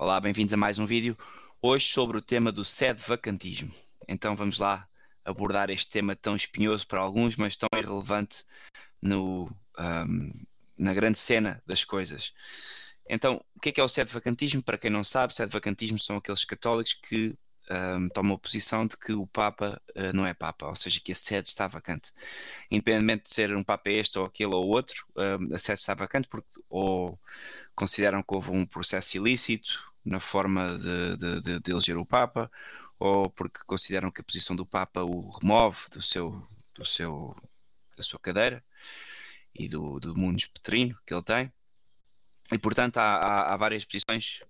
Olá, bem-vindos a mais um vídeo. Hoje sobre o tema do vacantismo. Então vamos lá abordar este tema tão espinhoso para alguns, mas tão irrelevante no, um, na grande cena das coisas. Então, o que é, que é o vacantismo? Para quem não sabe, vacantismo são aqueles católicos que um, tomam a posição de que o Papa uh, não é Papa, ou seja, que a sede está vacante. Independentemente de ser um Papa este ou aquele ou outro, um, a sede está vacante porque ou consideram que houve um processo ilícito na forma de, de, de, de eleger o Papa, ou porque consideram que a posição do Papa o remove do seu, do seu, da sua cadeira e do, do mundo petrino que ele tem. E portanto há, há, há, várias posições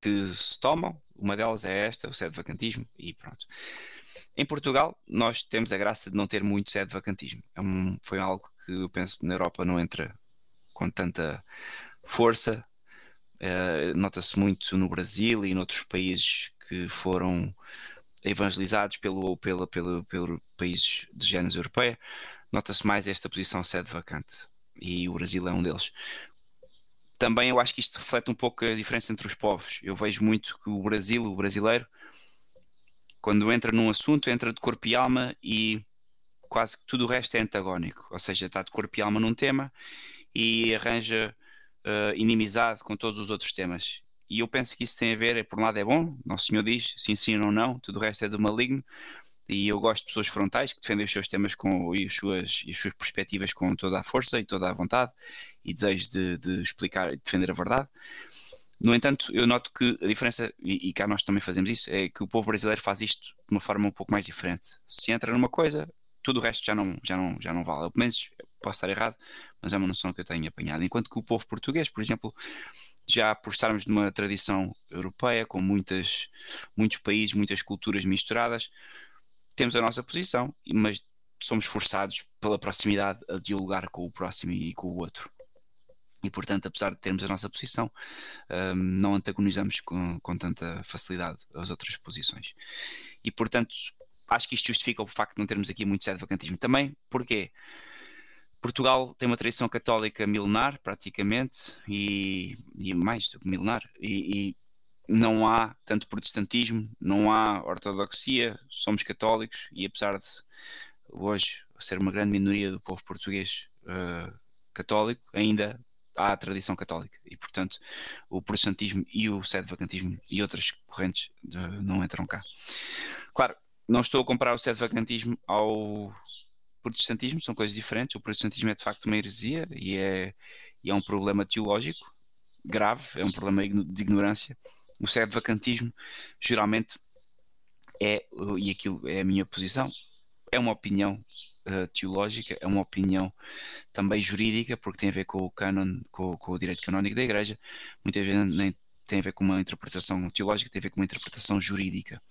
que se tomam, uma delas é esta, o sede vacantismo, e pronto. Em Portugal, nós temos a graça de não ter muito sede vacantismo. É um, foi algo que eu penso na Europa não entra com tanta força. Uh, Nota-se muito no Brasil e noutros países que foram evangelizados pelo, pelo, pelo, pelo países de género europeia. Nota-se mais esta posição sede vacante. E o Brasil é um deles também eu acho que isto reflete um pouco a diferença entre os povos. Eu vejo muito que o Brasil, o brasileiro, quando entra num assunto, entra de corpo e alma e quase que tudo o resto é antagónico. Ou seja, está de corpo e alma num tema e arranja uh, inimizade com todos os outros temas. E eu penso que isso tem a ver, por um lado é bom, Nosso Senhor diz, sim, sim ou não, tudo o resto é do maligno, e eu gosto de pessoas frontais que defendem os seus temas com, e, as suas, e as suas perspectivas com toda a força e toda a vontade e desejo de, de explicar e defender a verdade. No entanto, eu noto que a diferença, e, e cá nós também fazemos isso, é que o povo brasileiro faz isto de uma forma um pouco mais diferente. Se entra numa coisa, tudo o resto já não, já não, já não vale. pelo menos posso estar errado, mas é uma noção que eu tenho apanhado. Enquanto que o povo português, por exemplo, já por estarmos numa tradição europeia, com muitas, muitos países, muitas culturas misturadas, temos a nossa posição, mas somos forçados pela proximidade a dialogar com o próximo e com o outro. E, portanto, apesar de termos a nossa posição, um, não antagonizamos com, com tanta facilidade as outras posições. E, portanto, acho que isto justifica o facto de não termos aqui muito vacantismo. Também, porque Portugal tem uma tradição católica milenar, praticamente, e, e mais do que milenar, e, e não há tanto protestantismo, não há ortodoxia, somos católicos e apesar de hoje ser uma grande minoria do povo português uh, católico, ainda há a tradição católica e portanto o protestantismo e o sedevacantismo e outras correntes uh, não entram cá. Claro, não estou a comparar o sedevacantismo ao protestantismo, são coisas diferentes. O protestantismo é de facto uma heresia e é, e é um problema teológico grave, é um problema de ignorância o vacantismo geralmente é, e aquilo é a minha posição, é uma opinião uh, teológica, é uma opinião também jurídica, porque tem a ver com o canon, com, com o direito canónico da Igreja, muitas vezes nem tem a ver com uma interpretação teológica, tem a ver com uma interpretação jurídica.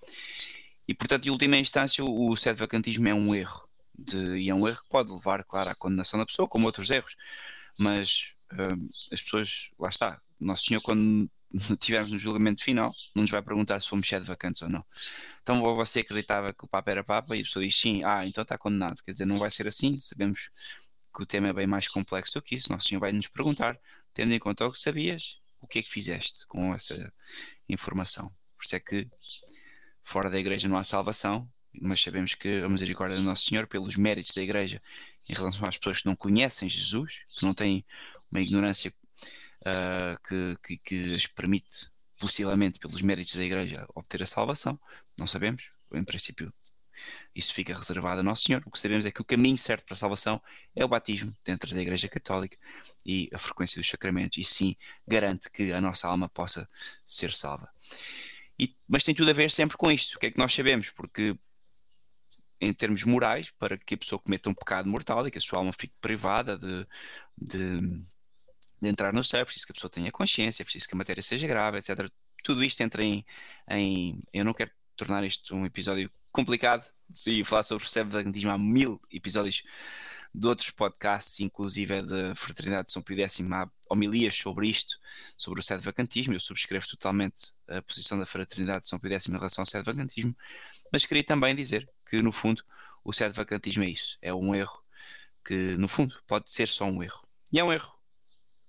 E portanto, em última instância, o, certo vacantismo é um erro. De, e é um erro que pode levar, claro, à condenação da pessoa, como outros erros, mas uh, as pessoas, lá está, Nosso Senhor, quando tivermos no julgamento final, não nos vai perguntar se fomos sede vacantes ou não. Então você acreditava que o Papa era Papa e a pessoa diz sim, ah, então está condenado. Quer dizer, não vai ser assim, sabemos que o tema é bem mais complexo do que isso. Nosso Senhor vai nos perguntar, tendo em conta o que sabias, o que é que fizeste com essa informação. Por isso é que fora da igreja não há salvação, mas sabemos que a misericórdia do Nosso Senhor, pelos méritos da igreja em relação às pessoas que não conhecem Jesus, que não têm uma ignorância uh, que, que, que permite, possivelmente pelos méritos da Igreja, obter a salvação. Não sabemos, em princípio, isso fica reservado a Nosso Senhor. O que sabemos é que o caminho certo para a salvação é o batismo dentro da Igreja Católica e a frequência dos sacramentos, e sim garante que a nossa alma possa ser salva. E, mas tem tudo a ver sempre com isto. O que é que nós sabemos? Porque, em termos morais, para que a pessoa cometa um pecado mortal e que a sua alma fique privada de de entrar no é preciso que a pessoa tenha consciência, preciso que a matéria seja grave, etc. Tudo isto entra em, em. Eu não quero tornar isto um episódio complicado se falar sobre o sedevacantismo há mil episódios de outros podcasts, inclusive é da Fraternidade de São Pio X, há homilias sobre isto, sobre o sedevacantismo. Eu subscrevo totalmente a posição da Fraternidade de São Pio X em relação ao sedevacantismo, mas queria também dizer que, no fundo, o sedevacantismo é isso, é um erro que, no fundo, pode ser só um erro. E é um erro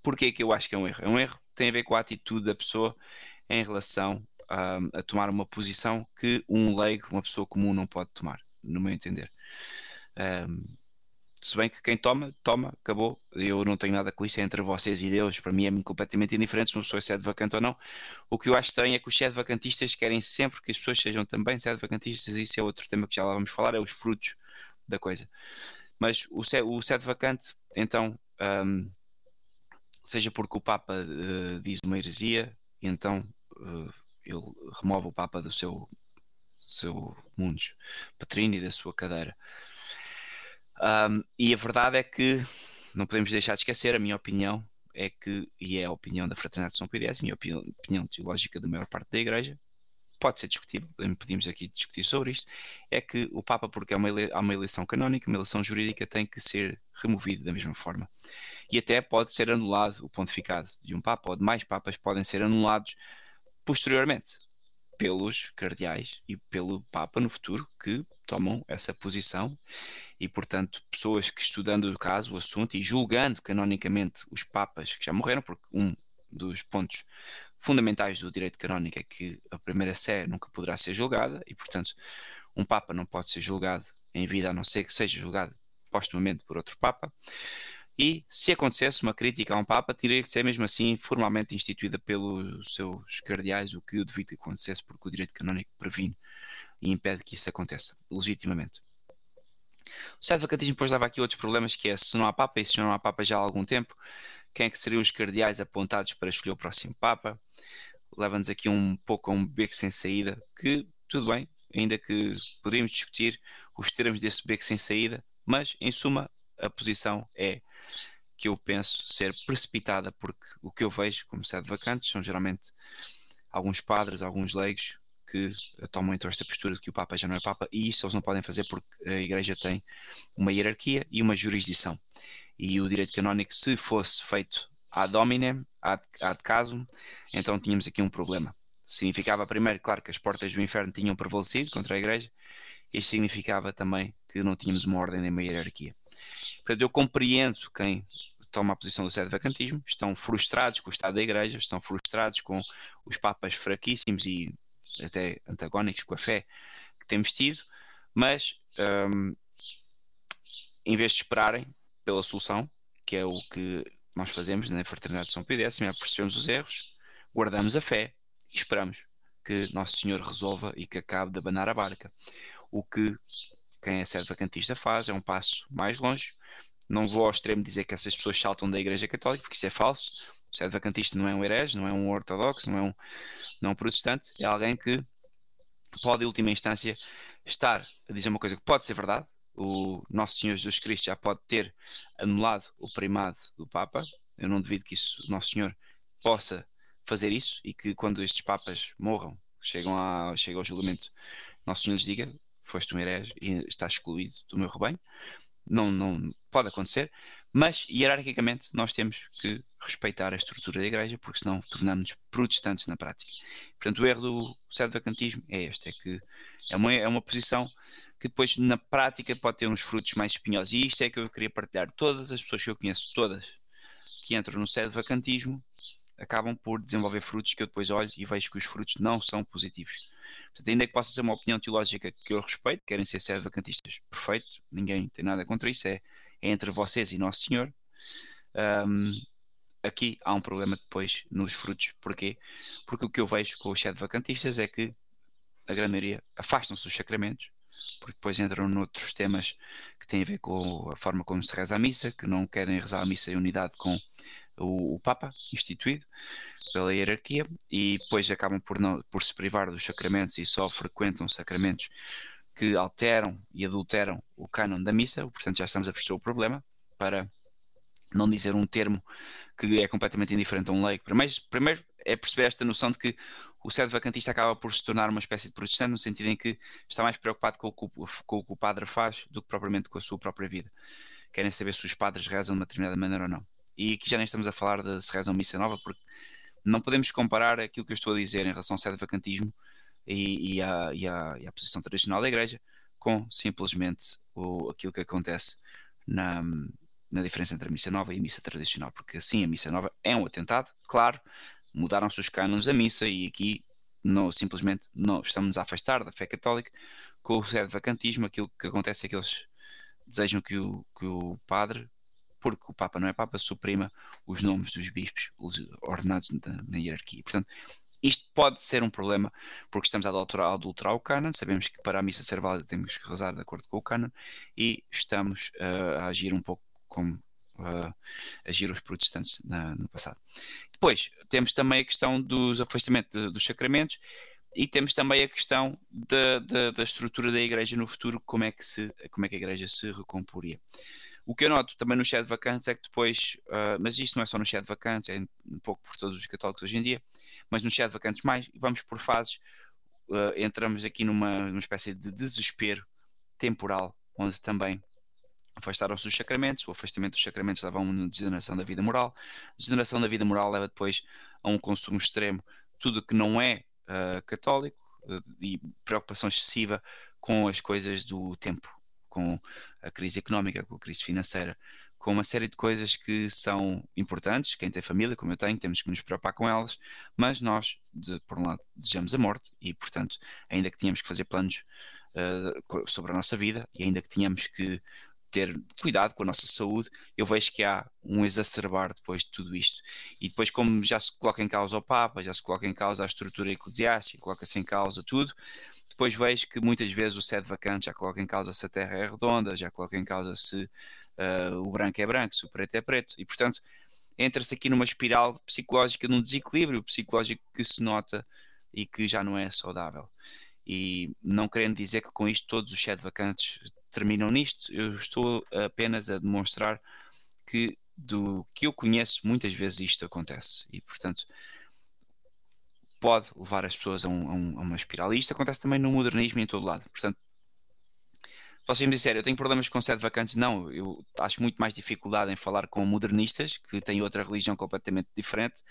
Porquê que eu acho que é um erro? É um erro que tem a ver com a atitude da pessoa em relação a, a tomar uma posição que um leigo, uma pessoa comum, não pode tomar, no meu entender. Um, se bem que quem toma, toma, acabou. Eu não tenho nada com isso, é entre vocês e Deus. Para mim é completamente indiferente se uma pessoa é sede vacante ou não. O que eu acho estranho é que os sede vacantistas querem sempre que as pessoas sejam também sede vacantistas. Isso é outro tema que já lá vamos falar, é os frutos da coisa. Mas o, o sede vacante, então, um, seja porque o Papa uh, diz uma heresia, e então uh, ele remove o Papa do seu, seu mundos e da sua cadeira um, e a verdade é que não podemos deixar de esquecer, a minha opinião é que, e é a opinião da Fraternidade de São Pio a minha opinião, opinião teológica da maior parte da Igreja, pode ser discutível, podemos aqui discutir sobre isto, é que o Papa, porque é uma, há uma eleição canónica, uma eleição jurídica, tem que ser removido da mesma forma. E até pode ser anulado o pontificado de um Papa ou de mais Papas podem ser anulados posteriormente pelos cardeais e pelo Papa no futuro que tomam essa posição e, portanto, pessoas que estudando o caso, o assunto e julgando canonicamente os Papas que já morreram, porque um dos pontos fundamentais do direito canónico é que a primeira sé nunca poderá ser julgada e, portanto, um Papa não pode ser julgado em vida a não ser que seja julgado postumamente por outro Papa. E se acontecesse uma crítica a um Papa, teria que ser mesmo assim formalmente instituída pelos seus cardeais, o que eu devido que acontecesse, porque o direito canónico previne e impede que isso aconteça, legitimamente. O Sede Vacantismo depois leva aqui outros problemas, que é se não há Papa, e se não há Papa já há algum tempo, quem é que seriam os cardeais apontados para escolher o próximo Papa? Leva-nos aqui um pouco a um beco sem saída, que tudo bem, ainda que poderíamos discutir os termos desse beco sem saída, mas em suma a posição é que eu penso ser precipitada, porque o que eu vejo como sede vacantes são geralmente alguns padres, alguns leigos que tomam então esta postura de que o Papa já não é Papa, e isso eles não podem fazer porque a Igreja tem uma hierarquia e uma jurisdição. E o direito canónico, se fosse feito ad hominem, ad, ad casum, então tínhamos aqui um problema. Significava primeiro, claro, que as portas do inferno tinham prevalecido contra a Igreja, e significava também que não tínhamos uma ordem nem uma hierarquia. Portanto, eu compreendo quem toma a posição do sede vacantismo, estão frustrados com o estado da igreja, estão frustrados com os papas fraquíssimos e até antagónicos com a fé que temos tido, mas um, em vez de esperarem pela solução, que é o que nós fazemos na Fraternidade de São Pio X, percebemos os erros, guardamos a fé e esperamos que Nosso Senhor resolva e que acabe de abanar a barca. O que quem é sede vacantista faz é um passo mais longe. Não vou ao extremo dizer que essas pessoas saltam da Igreja Católica, porque isso é falso. O sede vacantista não é um herege, não é um ortodoxo, não é um, não é um protestante, é alguém que pode, em última instância, estar a dizer uma coisa que pode ser verdade. O nosso Senhor Jesus Cristo já pode ter anulado o primado do Papa. Eu não duvido que isso, Nosso Senhor possa fazer isso e que quando estes Papas morram, chegam, a, chegam ao julgamento, Nosso Senhor lhes diga: foste um herege e estás excluído do meu rebanho. Não, não pode acontecer, mas hierarquicamente nós temos que respeitar a estrutura da igreja, porque senão tornamos-nos protestantes na prática. Portanto, o erro do sede vacantismo é este: é que é uma, é uma posição que depois na prática pode ter uns frutos mais espinhosos. E isto é que eu queria partilhar. Todas as pessoas que eu conheço, todas que entram no sede vacantismo, acabam por desenvolver frutos que eu depois olho e vejo que os frutos não são positivos. Portanto, ainda que possa ser uma opinião teológica que eu respeito, querem ser vacantistas, perfeito, ninguém tem nada contra isso, é, é entre vocês e Nosso Senhor. Um, aqui há um problema depois nos frutos. Porquê? Porque o que eu vejo com os sede vacantistas é que a grande maioria afastam-se dos sacramentos, porque depois entram noutros temas que têm a ver com a forma como se reza a missa, que não querem rezar a missa em unidade com o, o Papa, instituído pela hierarquia, e depois acabam por, não, por se privar dos sacramentos e só frequentam sacramentos que alteram e adulteram o cânon da missa, portanto já estamos a perceber o problema, para não dizer um termo que é completamente indiferente a um leigo. Primeiro, primeiro é perceber esta noção de que o sede vacantista acaba por se tornar uma espécie de protestante, no sentido em que está mais preocupado com o, com o que o padre faz do que propriamente com a sua própria vida. Querem saber se os padres rezam de uma determinada maneira ou não. E aqui já nem estamos a falar de se rezam missa nova, porque não podemos comparar aquilo que eu estou a dizer em relação ao sede vacantismo e, e, a, e, a, e a posição tradicional da Igreja com simplesmente o, aquilo que acontece na, na diferença entre a missa nova e a missa tradicional, porque sim, a missa nova é um atentado, claro, mudaram-se os cânones da missa e aqui não, simplesmente não estamos a afastar da fé católica com o sede vacantismo. Aquilo que acontece é que eles desejam que o, que o padre, porque o Papa não é Papa, suprima os nomes dos bispos os ordenados na, na hierarquia. Portanto, isto pode ser um problema porque estamos a adulterar, a adulterar o canon. Sabemos que para a missa ser válida temos que rezar de acordo com o canon e estamos uh, a agir um pouco como uh, agiram os protestantes na, no passado. Depois temos também a questão dos afastamentos dos sacramentos e temos também a questão da, da, da, estrutura da igreja no futuro, como é, que se, como é que a igreja se recomporia. O que eu noto também no chat vacantes é que depois, uh, mas isto não é só no chat vacantes, é um pouco por todos os católicos hoje em dia, mas no chat vacantes mais, vamos por fases, uh, entramos aqui numa, numa espécie de desespero temporal, onde também afastaram-se dos sacramentos, o afastamento dos sacramentos leva a uma degeneração da vida moral, a degeneração da vida moral leva depois a um consumo extremo, tudo que não é uh, católico e preocupação excessiva com as coisas do tempo, com a crise económica, com a crise financeira, com uma série de coisas que são importantes. Quem tem família, como eu tenho, temos que nos preocupar com elas, mas nós, de, por um lado, desejamos a morte e, portanto, ainda que tínhamos que fazer planos uh, sobre a nossa vida e ainda que tínhamos que ter cuidado com a nossa saúde, eu vejo que há um exacerbar depois de tudo isto. E depois, como já se coloca em causa o Papa, já se coloca em causa a estrutura eclesiástica, coloca-se em causa tudo, depois vejo que muitas vezes o sede vacante já coloca em causa se a terra é redonda, já coloca em causa se uh, o branco é branco, se o preto é preto, e portanto entra-se aqui numa espiral psicológica, num desequilíbrio psicológico que se nota e que já não é saudável. E não querendo dizer que com isto todos os sede vacantes terminam nisto. Eu estou apenas a demonstrar que do que eu conheço, muitas vezes isto acontece e, portanto, pode levar as pessoas a, um, a, um, a uma espiral. E isto acontece também no modernismo em todo lado. Portanto, vocês me disserem, eu tenho problemas com sede vacantes. Não, eu acho muito mais dificuldade em falar com modernistas, que têm outra religião completamente diferente,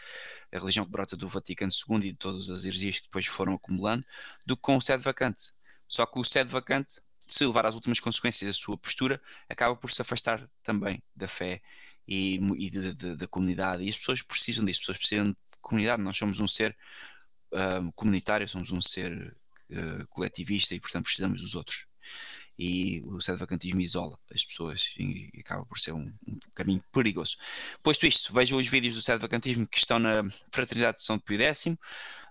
a religião que brota do Vaticano II e de todas as heresias que depois foram acumulando, do que com o sede vacante. Só que o sede vacante se levar às últimas consequências a sua postura, acaba por se afastar também da fé e, e da comunidade. E as pessoas precisam disso, as pessoas precisam de comunidade. Nós somos um ser comunitário, somos um ser uh, coletivista e, portanto, precisamos dos outros. E o vacantismo isola as pessoas e, acaba por ser um, um, caminho perigoso. Posto isto, vejam os vídeos do vacantismo que estão na Fraternidade de São Pio X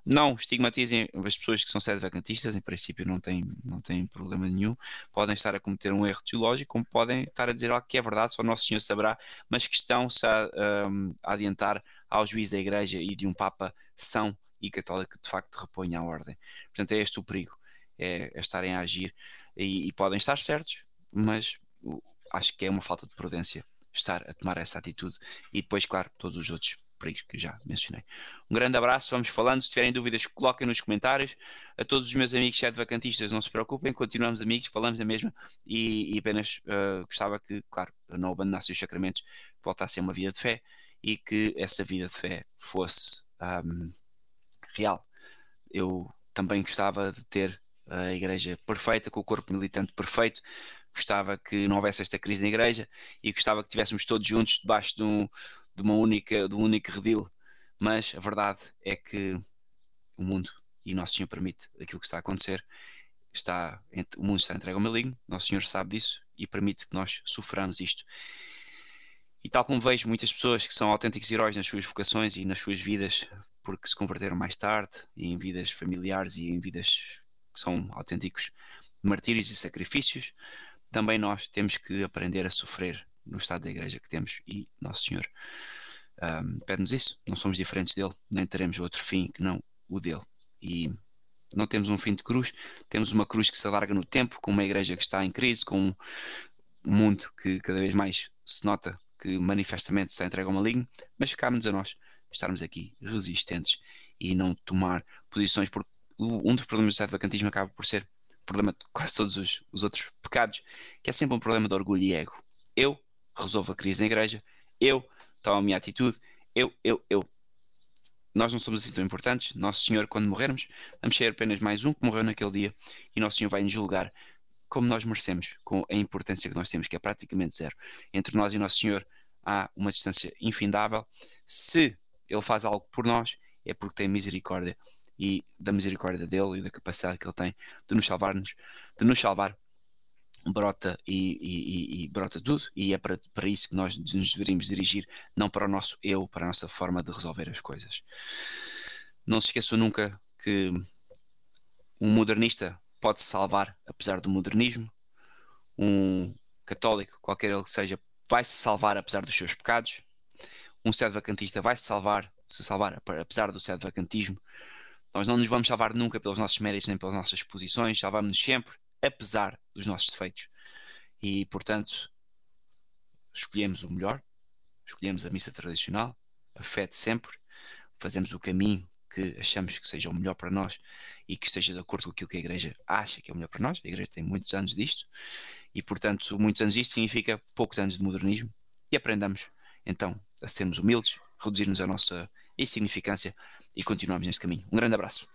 não estigmatizem as pessoas que são sedevacantistas, em princípio não têm, não têm problema nenhum, podem estar a cometer um erro teológico, como podem estar a dizer algo que é verdade, só Nosso Senhor saberá, mas que estão-se a, um, a adiantar ao juiz da Igreja e de um Papa são e católico que de facto reponha a ordem. Portanto, é este o perigo, é, é estarem a agir e, e podem estar certos, mas acho que é uma falta de prudência estar a tomar essa atitude e depois, claro, todos os outros perigos que já mencionei. Um grande abraço, vamos falando. Se tiverem dúvidas, coloquem nos comentários. A todos os meus amigos chat vacantistas, não se preocupem, continuamos amigos, falamos a mesma e, e apenas uh, gostava que, claro, não abandonasse os sacramentos, voltasse a uma vida de fé e que essa vida de fé fosse um, real. Eu também gostava de ter a igreja perfeita, com o corpo militante perfeito, gostava que não houvesse esta crise na igreja e gostava que estivéssemos todos juntos debaixo de um, de uma única, de um único redil, mas a verdade é que o mundo e Nosso Senhor permite aquilo que está a acontecer. Está, o mundo está entregue ao maligno, Nosso Senhor sabe disso e permite que nós soframos isto. E tal como vejo muitas pessoas que são autênticos heróis nas suas vocações e nas suas vidas, porque se converteram mais tarde, em vidas familiares e em vidas que são autênticos martírios e sacrifícios, também nós temos que aprender a sofrer no estado da igreja que temos e Nosso Senhor um, pede-nos isso. Não somos diferentes dele, nem teremos outro fim que não o dele. E não temos um fim de cruz, temos uma cruz que se alarga no tempo, com uma igreja que está em crise, com um mundo que cada vez mais se nota que manifestamente se entrega ao maligno, mas cabe-nos a nós estarmos aqui resistentes e não tomar posições, porque um dos problemas do sete vacantismo acaba por ser problema de quase todos os, os outros pecados, que é sempre um problema de orgulho e ego. Eu resolvo a crise na igreja, eu tomo a minha atitude, eu, eu, eu. Nós não somos assim tão importantes. Nosso Senhor, quando morrermos, vamos ser apenas mais um que morreu naquele dia e Nosso Senhor vai nos julgar como nós merecemos, com a importância que nós temos, que é praticamente zero. Entre nós e Nosso Senhor há uma distância infindável. Se Ele faz algo por nós, é porque tem misericórdia e da misericórdia dele e da capacidade que ele tem de nos salvar-nos, de nos salvar, brota e, e, e, brota tudo, e é para, para isso que nós nos deveríamos dirigir, não para o nosso eu, para a nossa forma de resolver as coisas. Não se esqueçam nunca que um modernista pode salvar apesar do modernismo, um católico, qualquer ele que seja, vai se salvar apesar dos seus pecados, um sede vacantista vai se salvar, se salvar apesar do sede vacantismo. Nós não nos vamos salvar nunca pelos nossos méritos nem pelas nossas posições, salvamos-nos sempre apesar dos nossos defeitos. E, portanto, escolhemos o melhor, escolhemos a missa tradicional, a fé de sempre, fazemos o caminho que achamos que seja o melhor para nós e que esteja de acordo com aquilo que a Igreja acha que é o melhor para nós. A Igreja tem muitos anos disto e, portanto, muitos anos disto significa poucos anos de modernismo e aprendamos então a sermos humildes, reduzirmos a nossa insignificância e continuarmos neste caminho. Um grande abraço.